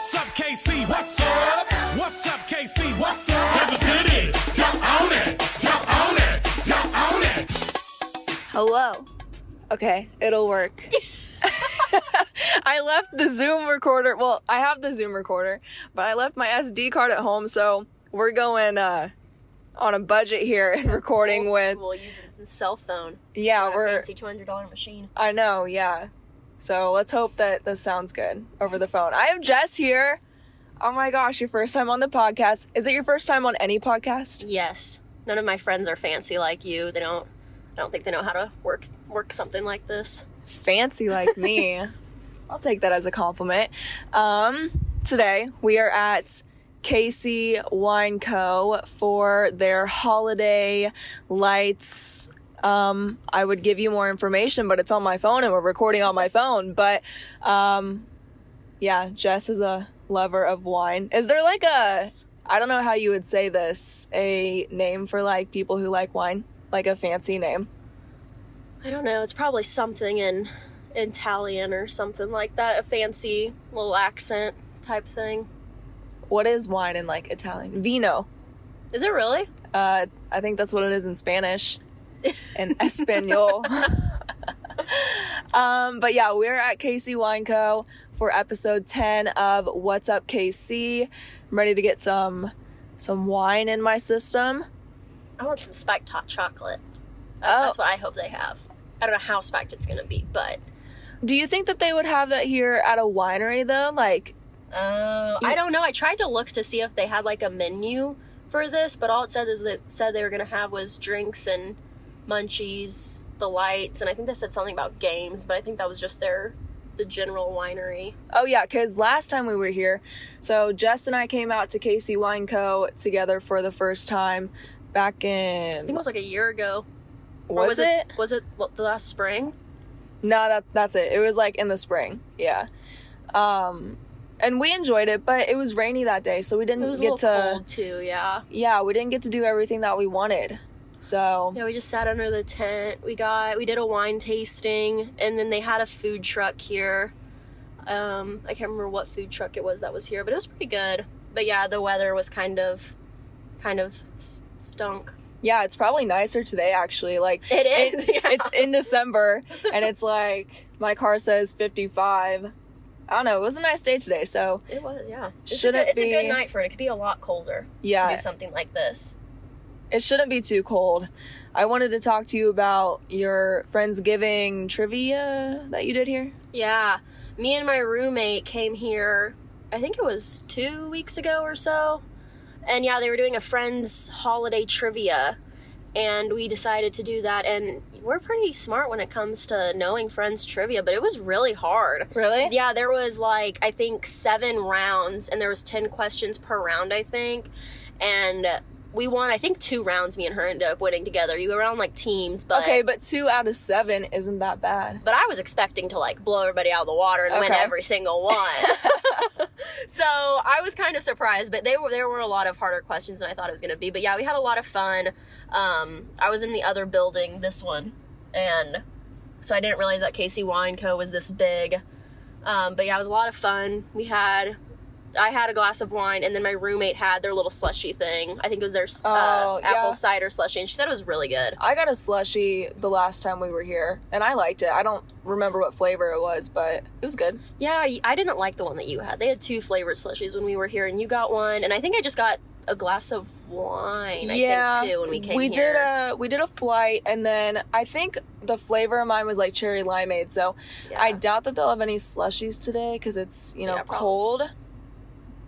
What's up, KC? What's up? What's up, KC? What's up? Kansas City, jump on it, jump on it, jump on it. Hello. Okay, it'll work. I left the Zoom recorder. Well, I have the Zoom recorder, but I left my SD card at home, so we're going uh on a budget here and recording Old with school, using a cell phone. yeah, we're fancy two hundred dollar machine. I know, yeah. So let's hope that this sounds good over the phone. I have Jess here. Oh my gosh, your first time on the podcast. Is it your first time on any podcast? Yes, none of my friends are fancy like you. They don't. I don't think they know how to work work something like this. fancy like me. I'll take that as a compliment. Um, today we are at KC Wine Co. for their holiday lights. Um, I would give you more information, but it's on my phone and we're recording on my phone. But um, yeah, Jess is a lover of wine. Is there like a I don't know how you would say this, a name for like people who like wine? Like a fancy name. I don't know. It's probably something in Italian or something like that. A fancy little accent type thing. What is wine in like Italian? Vino. Is it really? Uh, I think that's what it is in Spanish and Espanol. um, but yeah, we're at KC Wine Co. for episode 10 of What's Up KC. I'm ready to get some some wine in my system. I want some spiked hot chocolate. Oh. That's what I hope they have. I don't know how spiked it's gonna be, but Do you think that they would have that here at a winery though? Like, uh, I don't know. I tried to look to see if they had like a menu for this, but all it said is that it said they were gonna have was drinks and munchies, the lights, and I think they said something about games, but I think that was just their the general winery. oh yeah, because last time we were here, so Jess and I came out to KC Wine Co. together for the first time back in. I think it was like a year ago. Or was, it? Was it what, the last spring? No, that that's it. It was like in the spring. Yeah. Um and we enjoyed it, but it was rainy that day, so we didn't was get to cold too. Yeah. Yeah, we didn't get to do everything that we wanted. So, Yeah, we just sat under the tent. We got we did a wine tasting, and then they had a food truck here. Um, I can't remember what food truck it was that was here, but it was pretty good. But yeah, the weather was kind of, kind of stunk. yeah, it's probably nicer today actually. Like It is, yeah. It's in December and it's like my car says 55. I don't know. It was a nice day today, so It was, yeah. It's, Should a, it good, it's a good night for it. It could be a lot colder. Yeah. To do something like this. It shouldn't be too cold. I wanted to talk to you about your Friendsgiving trivia that you did here. Yeah. Me and my roommate came here, I think it was two weeks ago or so. And yeah, they were doing a friend's holiday trivia. And we decided to do that. And we're pretty smart when it comes to knowing friends' trivia, but it was really hard. Really? Yeah, there was like, I think seven rounds, and there was 10 questions per round, I think. And we won, I think, two rounds. Me and her ended up winning together. You were on like teams, but Okay, but 2 out of 7 isn't that bad. but I was expecting to like blow everybody out of the water and win every single one. so I was kind of surprised, but they were there were a lot of harder questions than I thought it was going to be. But yeah, we had a lot of fun. Um, I was in the other building, this one, and so I didn't realize that KC Wine Co was this big. Um, but yeah, it was a lot of fun. We had. I had a glass of wine, and then my roommate had their little slushy thing. I think it was their uh, Oh, yeah. apple cider slushy, and she said it was really good. I got a slushy the last time we were here, and I liked it. I don't remember what flavor it was, but it was good. Yeah, I didn't like the one that you had. They had two flavored slushies when we were here, and you got one, and I think I just got a glass of wine. I think too when we came we here. did a we did a flight, and then I think the flavor of mine was like cherry limeade. So Yeah. I doubt that they'll have any slushies today because it's you know Yeah, probably.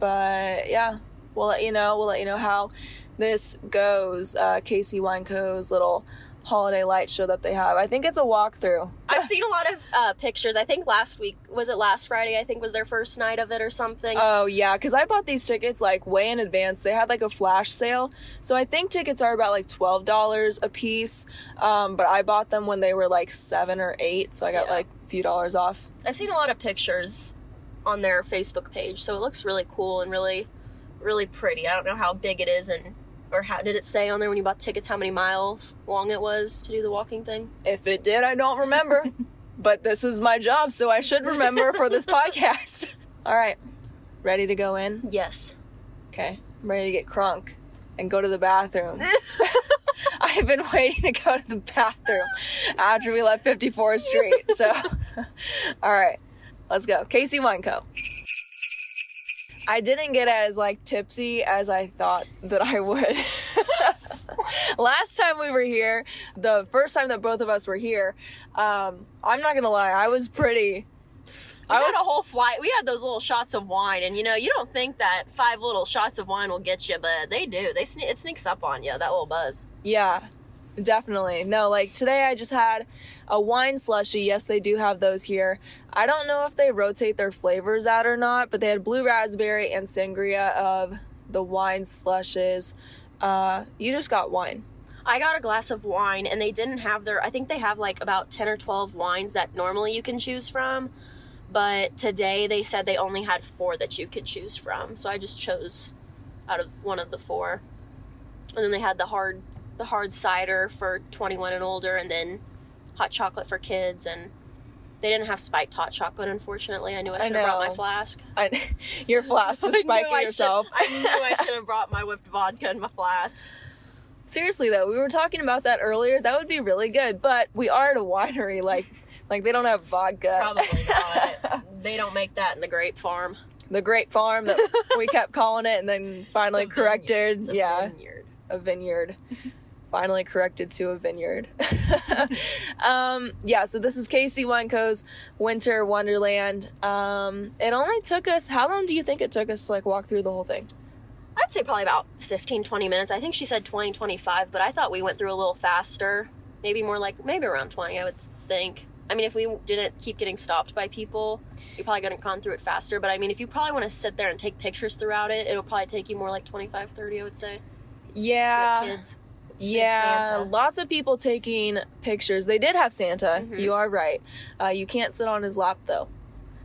But yeah, we'll let you know. We'll let you know how this goes. Uh, KC Wine Co.'s little holiday light show that they have. I think it's a walkthrough. I've seen a lot of uh, pictures. I think last week was it last Friday? I think was their first night of it or something. Oh yeah, because I bought these tickets like way in advance. They had like a flash sale, so I think tickets are about like twelve dollars a piece. Um, but I bought them when they were like seven or eight, so I got Yeah. like a few dollars off. I've seen a lot of pictures on their Facebook page, so it looks really cool and really, really pretty. I don't know how big it is and or how did it say on there when you bought tickets how many miles long it was to do the walking thing? If it did, I don't remember. but this is my job, so I should remember for this podcast. All right, Ready to go in? Yes. Okay. I'm ready to get crunk and go to the bathroom. I've been waiting to go to the bathroom after we left 54th Street. So, all right, let's go. KC Wine Co. I didn't get as like tipsy as I thought that I would. Last time we were here, the first time that both of us were here, um, I'm not gonna lie, I was pretty. I I had was a whole flight. We had those little shots of wine, and you know, you don't think that five little shots of wine will get you, but they do. They sne- it sneaks up on you. That little buzz. Yeah, definitely. No, like today I just had a wine slushy. Yes, they do have those here. I don't know if they rotate their flavors out or not, but they had blue raspberry and sangria of the wine slushes. Uh, you just got wine. I got a glass of wine, and they didn't have their. I think they have like about ten or twelve wines that normally you can choose from, but today they said they only had four that you could choose from. So I just chose out of one of the four, and then they had the hard, the hard cider for twenty one and older, and then hot chocolate for kids, and they didn't have spiked hot chocolate. Unfortunately, I knew I I should have brought my flask. I, your flask is spiking I should- yourself. I knew I should have brought my whipped vodka in my flask. Seriously though, we were talking about that earlier. That would be really good, but we are at a winery. Like, like they don't have vodka. Probably not. they don't make that in the grape farm. the grape Farm that we kept calling it, and then finally It's a vineyard. corrected. Yeah, vineyard. a vineyard. Finally corrected to a vineyard. um, yeah, so this is KC Wine Co.'s Winter Wonderland. Um, it only took us. How long do you think it took us to like walk through the whole thing? I'd say probably about 15, 20 minutes. I think she said 20, 25, but I thought we went through a little faster. Maybe more like, maybe around 20, I would think. I mean, if we didn't keep getting stopped by people, we probably could have gone through it faster. But I mean, if you probably want to sit there and take pictures throughout it, it'll probably take you more like 25, 30, I would say. Yeah. kids. Yeah, Santa. lots of people taking pictures. They did have Santa. Mhm. You are right. Uh, you can't sit on his lap though.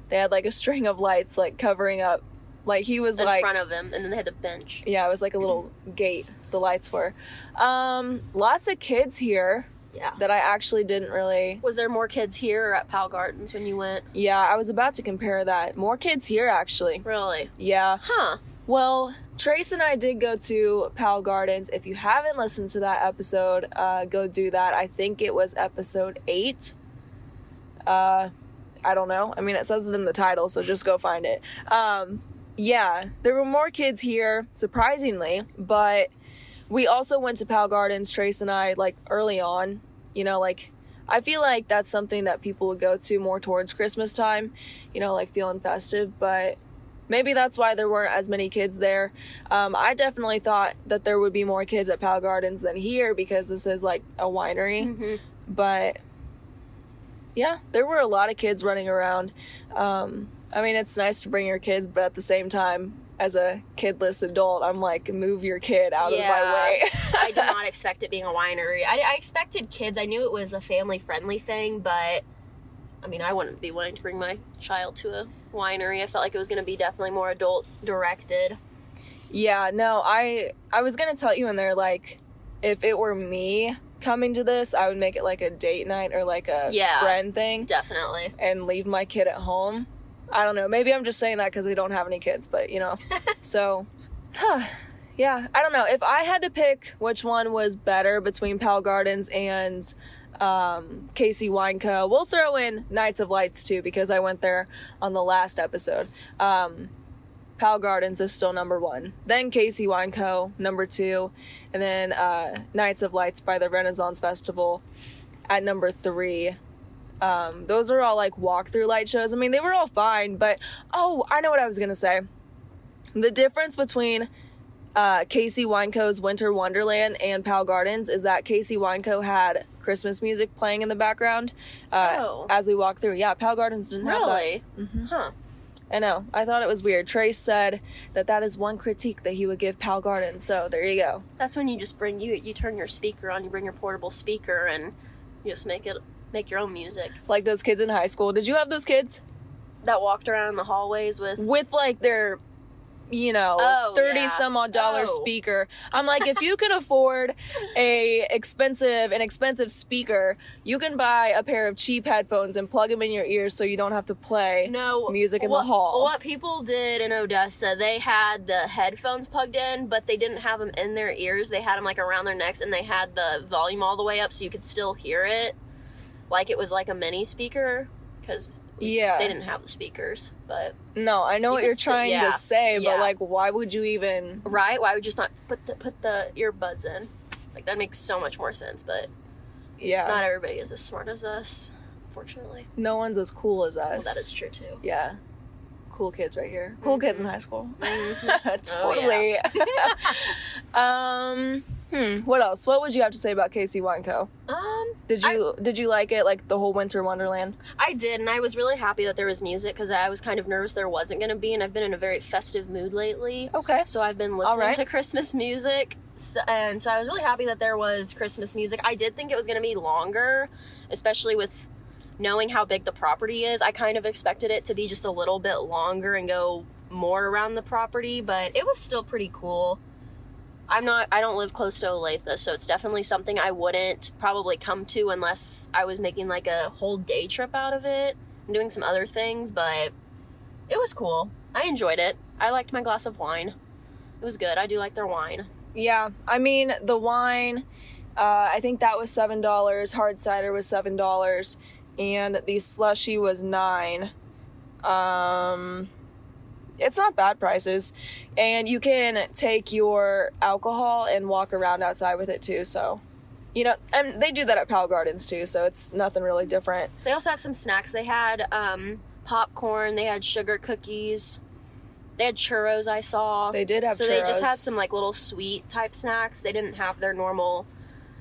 They had like a string of lights like covering up. Like he was in like front of them, and then they had the bench. yeah, it was like a little gate. The lights were. Um, lots of kids here Yeah. that I actually didn't really. Was there more kids here or at Powell Gardens when you went? Yeah, I was about to compare that. More kids here actually. Really? Yeah. Huh. Well, Trace and I did go to Powell Gardens. If you haven't listened to that episode, uh, go do that. I think it was episode eight. Uh, I don't know. I mean, it says it in the title, so just go find it. Um, yeah, there were more kids here, surprisingly, but we also went to Powell Gardens, Trace and I, like early on. You know, like I feel like that's something that people would go to more towards Christmas time, you know, like feeling festive, but maybe that's why there weren't as many kids there. Um, I definitely thought that there would be more kids at Powell Gardens than here because this is like a winery, Mhm. but yeah, there were a lot of kids running around. Um, I mean, it's nice to bring your kids, but at the same time, as a kidless adult, I'm like, move your kid out of my way. I did not expect it being a winery. I, I expected kids. I knew it was a family friendly thing, but I mean, I wouldn't be wanting to bring my child to a winery. I felt like it was going to be definitely more adult directed. Yeah, no, I I was gonna tell you in there like if it were me coming to this, I would make it like a date night or like a Yeah. friend thing Definitely. and leave my kid at home. I don't know. Maybe I'm just saying that because I don't have any kids, but you know. so, huh, yeah, I don't know. If I had to pick which one was better between Powell Gardens and um, KC Wine Co., we'll throw in Nights of Lights too because I went there on the last episode. Um, Powell Gardens is still number one. Then KC Wine Co. number two, and then uh, Nights of Lights by the Renaissance Festival at number three. Um, those are all like walkthrough light shows. I mean, they were all fine, but oh, I know what I was gonna say. The difference between uh, KC Wine Co.'s Winter Wonderland and Powell Gardens is that KC Wine Co had Christmas music playing in the background uh, Oh. as we walked through. Yeah, Powell Gardens didn't have that. Really? Huh. I know. I thought it was weird. Trace said that that is one critique that he would give Powell Gardens. So there you go. That's when you just bring you you turn your speaker on, you bring your portable speaker, and you just make it make your own music. Like those kids in high school. Did you have those kids That walked around the hallways with with like their you know, Oh, 30 yeah. some odd dollar Oh. speaker. I'm like, if you can afford a expensive, an expensive speaker, you can buy a pair of cheap headphones and plug them in your ears so you don't have to play no music in what, the hall. What people did in Odessa, they had the headphones plugged in, but they didn't have them in their ears. They had them like around their necks, and they had the volume all the way up so you could still hear it, like it was like a mini speaker. Because Yeah. they didn't have the speakers, but No, I know You what you're still- trying yeah. to say, but like, why would you even? right? Why would you just not put the put the earbuds in? Like that makes so much more sense. But Yeah, not everybody is as smart as us, unfortunately. no one's as cool as us. Well, that is true too. Yeah, cool kids right here. Cool kids in high school. Mhm. totally. um. Hmm. What else? What would you have to say about KC Wine Co? Um, Did you did you like it? Like the whole Winter Wonderland? I did, and I was really happy that there was music because I was kind of nervous there wasn't going to be, and I've been in a very festive mood lately. Okay. So I've been listening right. to Christmas music, and so I was really happy that there was Christmas music. I did think it was going to be longer, especially with knowing how big the property is. I kind of expected it to be just a little bit longer and go more around the property, but it was still pretty cool. I'm not I don't live close to Olathe, so it's definitely something I wouldn't probably come to unless I was making like a whole day trip out of it and doing some other things, but it was cool. I enjoyed it. I liked my glass of wine. It was good. I do like their wine. Yeah. I mean, the wine. Uh, I think that was seven dollars. Hard cider was seven dollars, and the slushy was nine. Um, it's not bad prices, and you can take your alcohol and walk around outside with it too. So, you know, and they do that at Powell Gardens too. So it's nothing really different. They also have some snacks. They had um, popcorn. They had sugar cookies. They had churros. I saw. They did have so they just had some like little sweet type snacks. They didn't have their normal.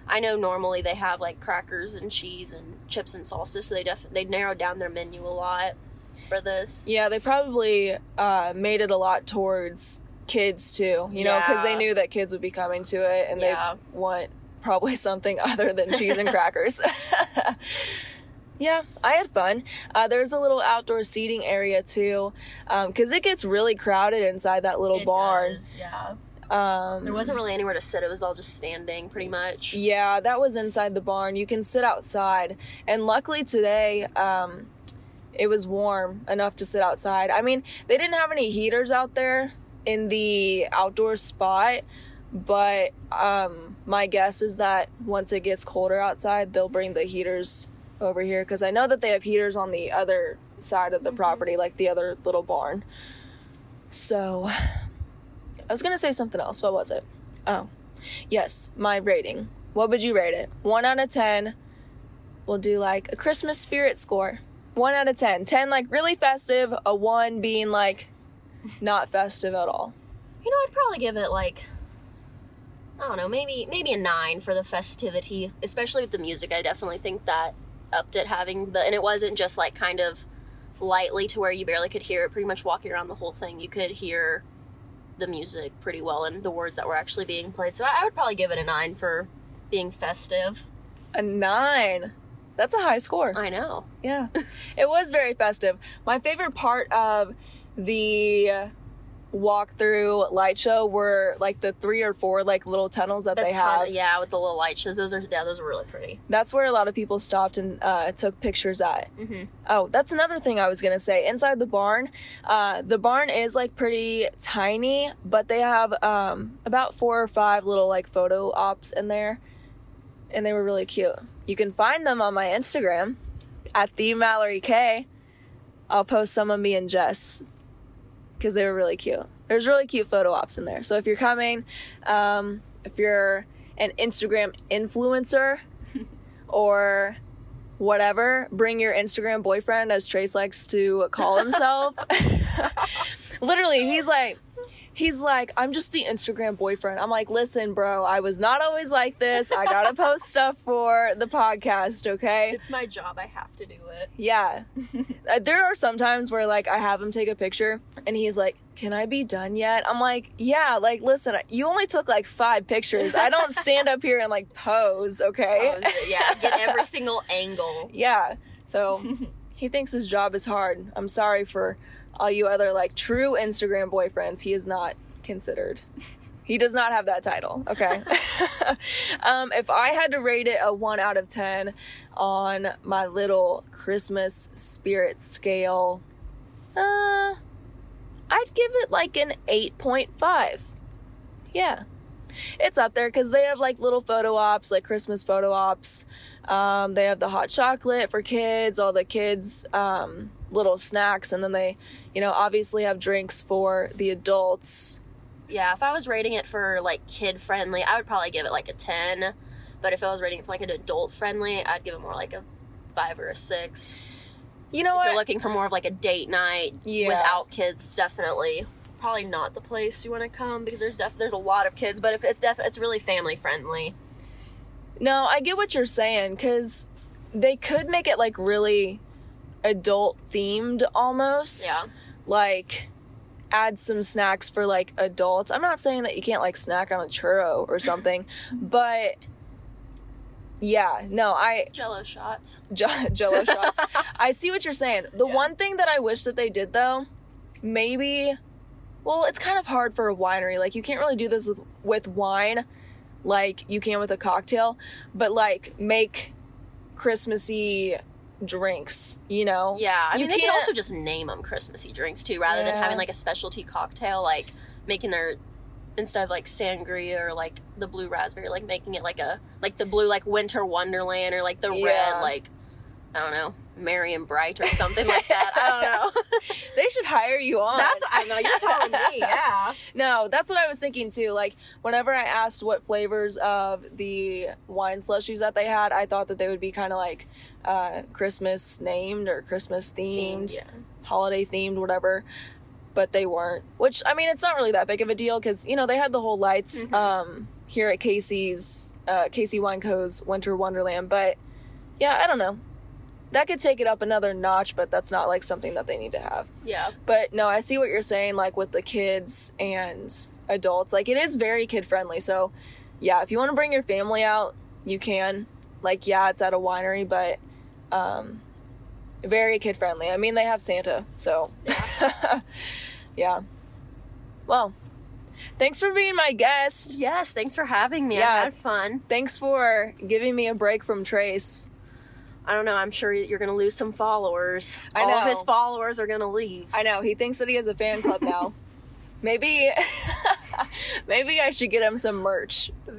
I know normally they have like crackers and cheese and chips and salsa. So they def they narrowed down their menu a lot for this. Yeah, they probably uh, made it a lot towards kids too, you know, because they knew that kids would be coming to it and Yeah. they want probably something other than cheese and crackers. yeah, I had fun. Uh, there's a little outdoor seating area too, because it gets really crowded inside that little It barn. does, yeah. Um, There wasn't really anywhere to sit. It was all just standing, pretty much. Yeah, that was inside the barn. You can sit outside. And luckily today, um, it was warm enough to sit outside. I mean, they didn't have any heaters out there in the outdoor spot, but um, my guess is that once it gets colder outside, they'll bring the heaters over here because I know that they have heaters on the other side of the property, like the other little barn. So, I was gonna say something else. What was it? Oh, yes, my rating. What would you rate it? One out of ten. We'll do like a Christmas spirit score. One out of ten. Ten like really festive. A one being like not festive at all. You know, I'd probably give it like I don't know, maybe maybe a nine for the festivity, especially with the music. I definitely think that upped it having the and it wasn't just like kind of lightly to where you barely could hear it. Pretty much walking around the whole thing, you could hear the music pretty well and the words that were actually being played. So I I would probably give it a nine for being festive. A nine. That's a high score. I know. Yeah. it was very festive. My favorite part of the walk through light show were like the three or four like little tunnels that The they have. yeah, with the little light shows. Those are yeah, those are really pretty. That's where a lot of people stopped and uh, took pictures at. Mhm. Oh, that's another thing I was gonna say. Inside the barn, uh, the barn is like pretty tiny, but they have um, about four or five little like photo ops in there, and they were really cute. You can find them on my Instagram at the Mallory K. I'll post some of me and Jess because they were really cute. There's really cute photo ops in there. So if you're coming, um, if you're an Instagram influencer or whatever, bring your Instagram boyfriend, as Trace likes to call himself. Literally, he's like, he's like, I'm just the Instagram boyfriend. I'm like, listen, bro, I was not always like this. I gotta post stuff for the podcast, okay? It's my job. I have to do it. Yeah. Uh, there are some times where like I have him take a picture and he's like, "Can I be done yet?" I'm like, "Yeah, like listen, you only took like 5 pictures. I don't stand up here and like pose, okay?" Oh, yeah, get every single angle. yeah. So he thinks his job is hard. I'm sorry for all you other like true Instagram boyfriends, he is not considered. He does not have that title. Okay. um, if I had to rate it a one out of ten on my little Christmas spirit scale, uh, I'd give it like an eight point five. Yeah, it's up there because they have like little photo ops, like Christmas photo ops. Um, they have the hot chocolate for kids, all the kids' um, little snacks, and then they, you know, obviously have drinks for the adults. Yeah, if I was rating it for like kid friendly, I would probably give it like a 10. But if I was rating it for like an adult friendly, I'd give it more like a 5 or a 6. You know If what? you're looking for more of like a date night Yeah. without kids, definitely probably not the place you want to come because there's def- there's a lot of kids, but if it's def- it's really family friendly. No, I get what you're saying because they could make it like really adult themed almost. Yeah. Like add some snacks for like adults. I'm not saying that you can't like snack on a churro or something, but yeah, no, I Jello shots. J- Jello shots. I see what you're saying. The Yeah. one thing that I wish that they did though, maybe, well, it's kind of hard for a winery. Like you can't really do this with with wine, like you can with a cocktail, but like make Christmassy drinks. You know? Yeah, I You mean they can also just name them Christmassy drinks too, rather than having like a specialty cocktail, like making their instead of like sangria or like the blue raspberry, like making it like a like the blue like winter wonderland or like the Yeah. red like I don't know Merry and Bright or something like that. I don't know. They should hire you on. That's I know you're telling me, yeah. No, that's what I was thinking too. Like, whenever I asked what flavors of the wine slushies that they had, I thought that they would be kind of like uh, Christmas named or Christmas themed, Yeah. holiday themed, whatever. But they weren't. Which, I mean, it's not really that big of a deal because, you know, they had the whole lights Mm-hmm. um, here at Casey's, uh, KC Wine Co.'s Winter Wonderland. But yeah, I don't know. That could take it up another notch, but that's not like something that they need to have. Yeah. But no, I see what you're saying, like with the kids and adults. Like it is very kid friendly. So yeah, if you want to bring your family out, you can. Like, yeah, it's at a winery, but um very kid friendly. I mean they have Santa, so yeah. Well, thanks for being my guest. Yes, thanks for having me. Yeah. I had fun. Thanks for giving me a break from Trace. I don't know. I'm sure you're going to lose some followers. I All know. his followers are going to leave. I know, he thinks that he has a fan club now. maybe maybe I should get him some merch.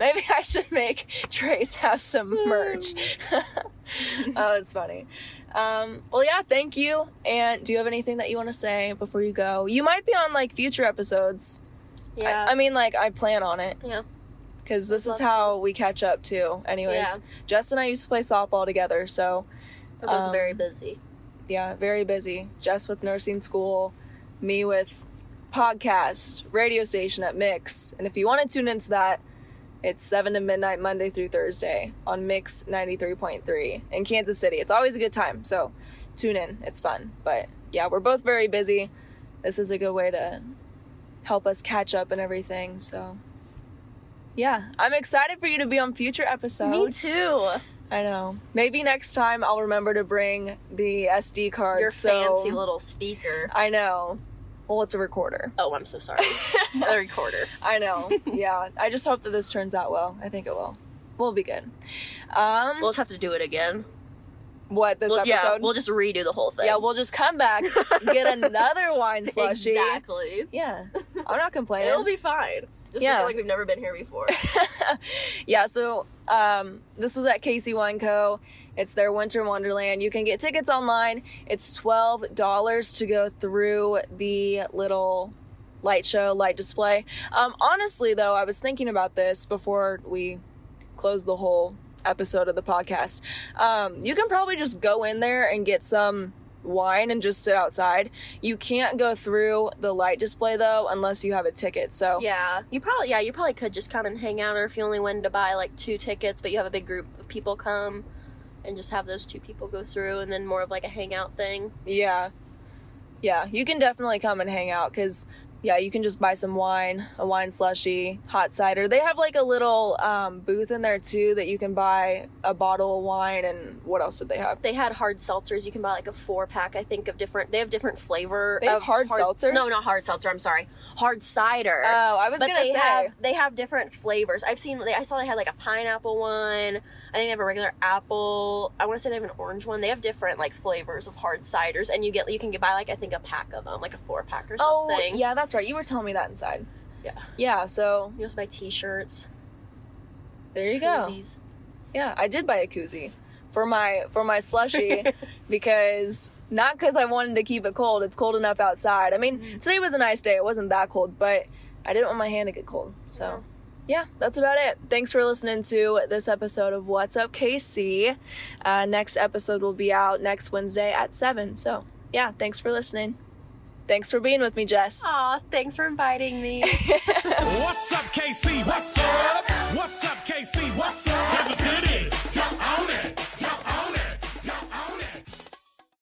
Maybe I should make Trace have some merch. oh, it's funny. Um, well, yeah, thank you. And do you have anything that you want to say before you go? You might be on like future episodes. yeah. I, I mean, like, I plan on it yeah. Because this is how we catch up too. Anyways, Yeah. Jess and I used to play softball together, so We're both Um, very busy. yeah, very busy. Jess with nursing school, me with podcast, radio station at Mix. And if you want to tune into that, it's 7 to midnight Monday through Thursday on Mix 93.3 in Kansas City. It's always a good time, so tune in. It's fun. But yeah, we're both very busy. This is a good way to help us catch up and everything, so yeah, I'm excited for you to be on future episodes. Me too. I know. Maybe next time I'll remember to bring the SD card. Your so fancy little speaker. I know. Well, it's a recorder. Oh, I'm so sorry. a recorder. I know. yeah. I just hope that this turns out well. I think it will. We'll be good. Um, We'll just have to do it again. what this Well, episode? yeah, we'll just redo the whole thing. yeah, we'll just come back, get another wine slushy. Exactly. Yeah, I'm not complaining. It'll be fine. Just Yeah. like we've never been here before. yeah, so um, this was at KC Wine Co. It's their Winter Wonderland. You can get tickets online. It's twelve dollars to go through the little light show, light display. Um, honestly, though, I was thinking about this before we close the whole episode of the podcast. Um, you can probably just go in there and get some wine and just sit outside. You can't go through the light display though unless you have a ticket. So yeah, you probably yeah you probably could just come and hang out, or if you only wanted to buy like two tickets, but you have a big group of people come, and just have those two people go through, and then more of like a hangout thing. Yeah. Yeah, you can definitely come and hang out because yeah, you can just buy some wine, a wine slushy, hot cider. They have like a little um, booth in there too that you can buy a bottle of wine and what else did they have? They had hard seltzers. You can buy like a four pack, I think, of different. They have different flavor. They have of hard seltzers? No, not hard seltzer. I'm sorry, hard cider. Oh, I was but gonna they say. have they have different flavors. I've seen. I saw they had like a pineapple one. I think they have a regular apple. I want to say they have an orange one. They have different like flavors of hard ciders, and you get you can get buy like I think a pack of them, like a four pack or something. Oh, something. yeah, that's right. You were telling me that inside. yeah. Yeah, so You also buy T-shirts. there you go. Yeah, I did buy a koozie for my for my slushy because not because I wanted to keep it cold. It's cold enough outside. I mean, Mm-hmm. today was a nice day. It wasn't that cold, but I didn't want my hand to get cold. So, yeah, that's about it. Thanks for listening to this episode of What's Up KC. Uh, next episode will be out next Wednesday at seven. So, yeah, thanks for listening. Thanks for being with me, Jess. Aw, thanks for inviting me. What's up, KC? What's up? What's up, KC? What's up? Kansas City.